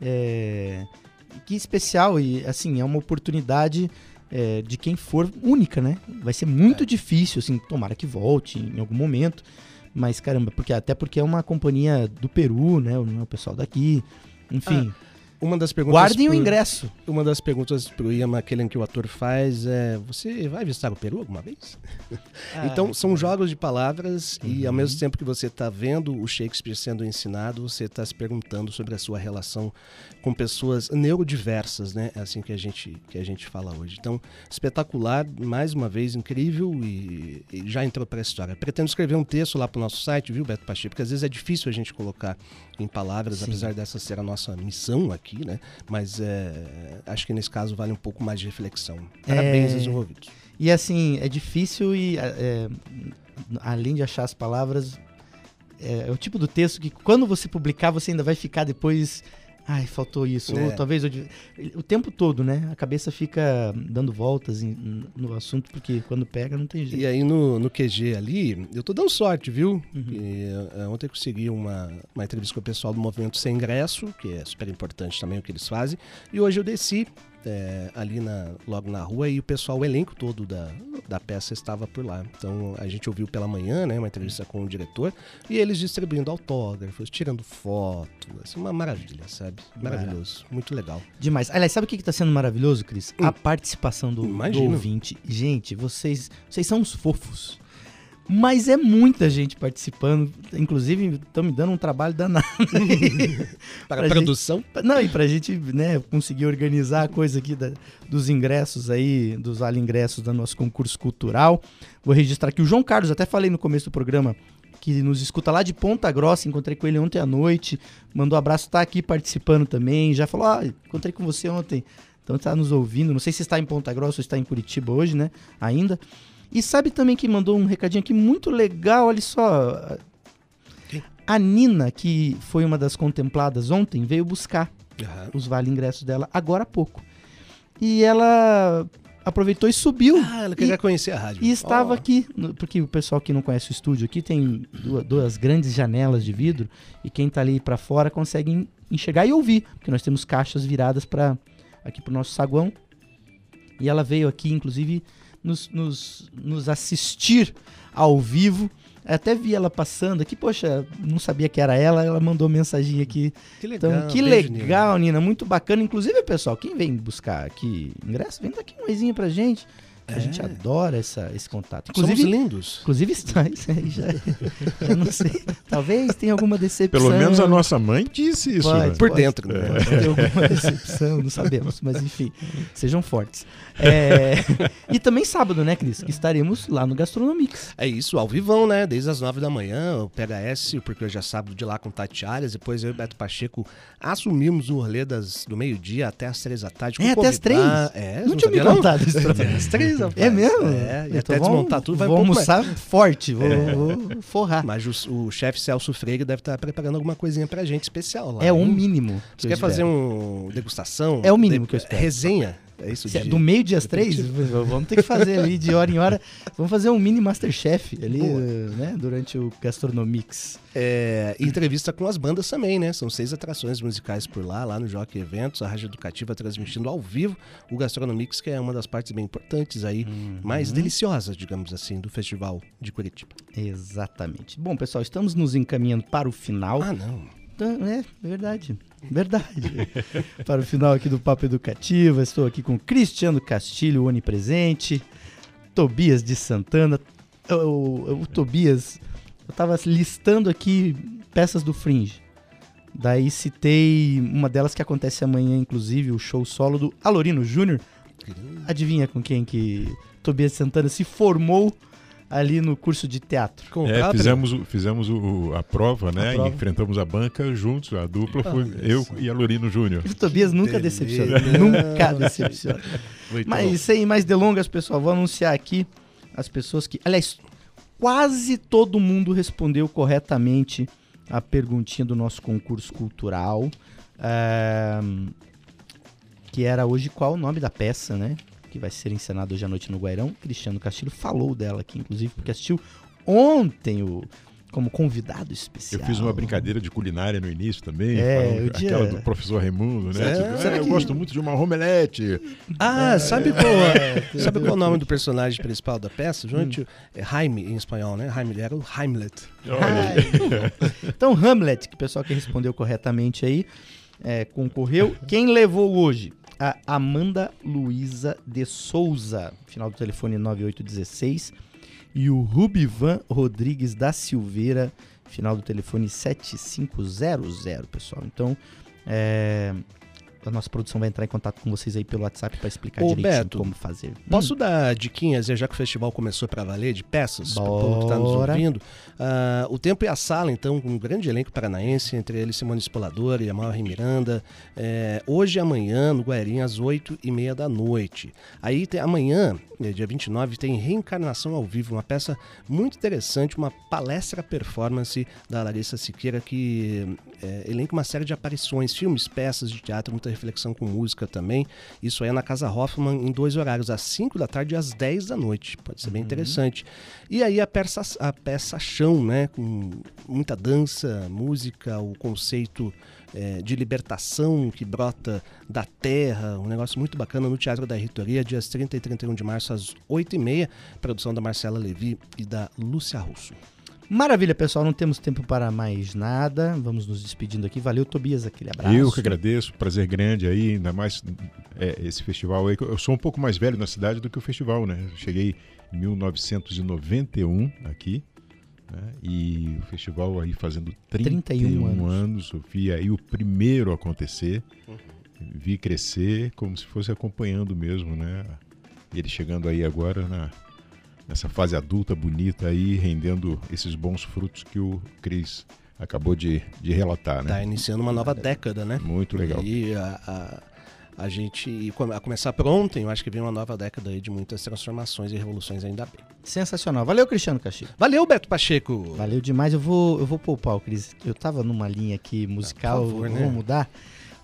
É, Que especial e assim é uma oportunidade é, de quem for única, né? Vai ser muito É. difícil, assim, tomara que volte em algum momento. Mas caramba, porque até porque é uma companhia do Peru, né? Não é o pessoal daqui. Enfim, Uma das perguntas. guardem o pro- ingresso. Uma das perguntas pro Ian McKellen que o ator faz é: Você vai visitar o Peru alguma vez? Ah, então, são jogos de palavras e ao Uhum. mesmo tempo que você está vendo o Shakespeare sendo ensinado, você está se perguntando sobre a sua relação com pessoas neurodiversas, né? É assim que a gente, que a gente fala hoje. Então, espetacular, mais uma vez, incrível e, e já entrou para a história. Pretendo escrever um texto lá pro nosso site, viu, Beto Pacheco? Porque às vezes é difícil a gente colocar em palavras, Sim. apesar dessa ser a nossa missão aqui, né? Mas é, acho que nesse caso vale um pouco mais de reflexão. Parabéns É, aos envolvidos. E assim, é difícil e é, além de achar as palavras, é, é o tipo do texto que quando você publicar, você ainda vai ficar depois. Ai, faltou isso. É. Ou talvez eu devia-" o tempo todo, né? A cabeça fica dando voltas em- no assunto, porque quando pega não tem jeito. E aí no, no QG ali, eu tô dando sorte, viu? Uhum. E, eh, ontem eu consegui uma, uma entrevista com o pessoal do Movimento Sem Ingresso, que é super importante também o que eles fazem. E hoje eu desci eh, ali na, logo na rua e o pessoal, o elenco todo da, da peça estava por lá. Então a gente ouviu pela manhã, né? Uma entrevista com o diretor e eles distribuindo autógrafos, tirando foto. Assim, uma maravilha, sabe? Maravilhoso. Muito legal. Demais. Aliás, sabe o que está sendo maravilhoso, Cris? A participação do, do ouvinte. Gente, vocês, vocês são uns fofos. Mas é muita gente participando. Inclusive, estão me dando um trabalho danado. Para a produção? gente- não, e pra gente né, conseguir organizar a coisa aqui da- dos ingressos aí, dos vale ingressos do nosso concurso cultural. Vou registrar aqui o João Carlos, até falei no começo do programa, que nos escuta lá de Ponta Grossa, encontrei com ele ontem à noite, mandou um abraço, tá aqui participando também, já falou, ah, encontrei com você ontem, então tá nos ouvindo, não sei se está em Ponta Grossa ou está em Curitiba hoje, né, ainda. E sabe também que mandou um recadinho aqui muito legal, olha só, a Nina, que foi uma das contempladas ontem, veio buscar Aham. os vale ingressos dela agora há pouco. E ela aproveitou e subiu. Ah, ela queria conhecer a rádio. E estava Ó. aqui, porque o pessoal que não conhece o estúdio aqui tem duas, duas grandes janelas de vidro e quem tá ali para fora consegue en- enxergar e ouvir, porque nós temos caixas viradas para aqui pro nosso saguão. E ela veio aqui, inclusive, nos, nos, nos assistir ao vivo. Até vi ela passando aqui, poxa, não sabia que era ela, ela mandou mensagem aqui. Que legal, Então, que beijo, legal, Nina. muito bacana. Inclusive, pessoal, quem vem buscar aqui ingresso, vem dar aqui um oizinho pra gente. A É. gente adora essa, esse contato. Somos Inclusive, lindos. Inclusive, está, isso aí já, já não sei. Talvez tenha alguma decepção. Pelo menos a nossa mãe disse isso. Pode, né? Por pode- dentro, né? pode ter alguma decepção, não sabemos, mas enfim, sejam fortes. É, e também sábado, né, Cris? Que estaremos lá no Gastronomics. É isso, ao vivão, né? Desde as nove da manhã, o PHS, porque hoje é sábado de lá com Tati Arias, depois eu e o Beto Pacheco assumimos o rolê das, do meio-dia até as três da tarde. com É, até as três? É, Não tinha me contado isso Até as três rapaz. É mesmo? É, e Então até vamos- desmontar tudo vai vou um pouco mais. almoçar forte, vou, É. vou forrar. Mas o, o chefe Celso Freire deve estar preparando alguma coisinha pra gente especial lá. É o hein? mínimo Você quer fazer espero. um degustação? É o mínimo De- que eu espero. Resenha? É isso? É de- do meio dia às três, vamos ter que fazer ali de hora em hora. Vamos fazer um mini Masterchef ali, Boa. né? Durante o Gastronomics. É, entrevista com as bandas também, né? São seis atrações musicais por lá, lá no Jockey Eventos, a Rádio Educativa transmitindo ao vivo o Gastronomics, que é uma das partes bem importantes aí, Uhum. mais deliciosas, digamos assim, do Festival de Curitiba. Exatamente. Bom, pessoal, estamos nos encaminhando para o final. Ah, não. Então, É, verdade. Verdade. para o final aqui do Papo Educativo, estou aqui com Cristiano Castilho, onipresente, Tobias de Santana. O, o- o Tobias, eu estava listando aqui peças do Fringe. Daí citei uma delas que acontece amanhã, inclusive, o show solo do Alorino Júnior. Adivinha com quem que Tobias de Santana se formou ali no curso de teatro? Com É, fizemos, o- fizemos o- a prova, né? A prova. E enfrentamos a banca juntos. A dupla foi Olha eu e a Lorino Júnior. O Tobias nunca Beleza. decepciona. nunca decepciona. Muito Mas bom. sem mais delongas, pessoal, vou anunciar aqui as pessoas que. Aliás, quase todo mundo respondeu corretamente a perguntinha do nosso concurso cultural. ehm, que era hoje qual o nome da peça, né? Que vai ser encenada hoje à noite no Guairão. Cristiano Castilho falou dela aqui, inclusive, porque assistiu ontem o, como convidado especial. Eu fiz uma brincadeira de culinária no início também. É, dia- Aquela do professor Raimundo, né? É, Tipo, "Ah, eu que- gosto muito de uma omelete. Ah, É. sabe qual, É, sabe qual é o nome do personagem principal da peça? Gente, Hum. é Jaime em espanhol, né? Jaime, era o Heimlet. Então, Hamlet, que o pessoal que respondeu corretamente aí, é, concorreu. Quem levou hoje? A Amanda Luiza de Souza, final do telefone 9816. E o Rubivan Rodrigues da Silveira, final do telefone 7500, pessoal. Então, é, a nossa produção vai entrar em contato com vocês aí pelo WhatsApp para explicar Ô, direitinho Beto, como fazer. Posso dar diquinhas, já que o festival começou para valer, de peças, para o povo que está nos ouvindo? Ah, o Tempo e a Sala, então, com um grande elenco paranaense, entre eles Simone Spolador e Amalri Miranda. É, hoje e amanhã, no Guairim, às 8 e meia da noite. Aí, tem, amanhã, dia 29, tem Reencarnação ao Vivo, uma peça muito interessante, uma palestra performance da Larissa Siqueira, que é, elenca uma série de aparições, filmes, peças de teatro, muita reflexão com música também. Isso aí é na Casa Hoffman, em dois horários, às 5 da tarde e às 10 da noite. Pode ser bem interessante. E aí a peça, a peça chão, né? Com muita dança, música, o conceito é, de libertação que brota da terra, um negócio muito bacana no Teatro da Reitoria, dias 30 e 31 de março, às 8h30, produção da Marcela Levi e da Lúcia Russo. Maravilha, pessoal. Não temos tempo para mais nada. Vamos nos despedindo aqui. Valeu, Tobias. Aquele abraço. Eu que agradeço, prazer grande aí, ainda mais é, esse festival aí. Eu sou um pouco mais velho na cidade do que o festival, né? Eu cheguei em 1991 aqui, né? E o festival aí fazendo 31, 31 anos. anos. Eu vi aí o primeiro acontecer, vi crescer como se fosse acompanhando mesmo, né? Ele chegando aí agora na, nessa fase adulta, bonita aí, rendendo esses bons frutos que o Cris acabou de, de relatar, né? Tá iniciando uma nova década, né? Muito legal. E a, a, a gente, a começar por ontem, eu acho que vem uma nova década aí de muitas transformações e revoluções ainda bem. Sensacional. Valeu, Cristiano Castilho. Valeu, Beto Pacheco. Valeu demais. Eu vou, eu vou poupar o Cris. Eu tava numa linha aqui musical, Por favor, vou né? mudar.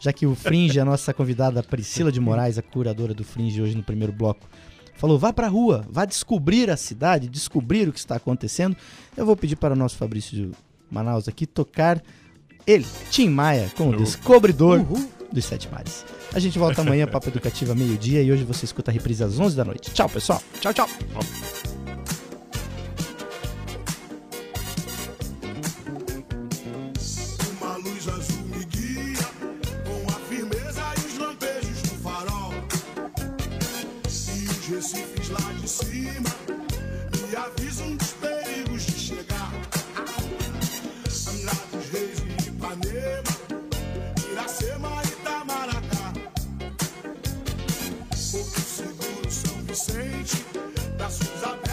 Já que o Fringe, a nossa convidada Priscila de Moraes, a curadora do Fringe hoje no primeiro bloco, falou: vá pra rua, vá descobrir a cidade, descobrir o que está acontecendo. Eu vou pedir para o nosso Fabrício de Manaus aqui tocar ele, Tim Maia, com o Descobridor dos Sete Mares. A gente volta amanhã, Papo Educativa, meio-dia, e hoje você escuta a reprise às 11 da noite. Tchau, pessoal. Tchau, tchau. Uma luz azul me guia com a firmeza e os lampejos do farol. E os recifes lá de cima Braços abertos.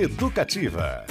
Educativa.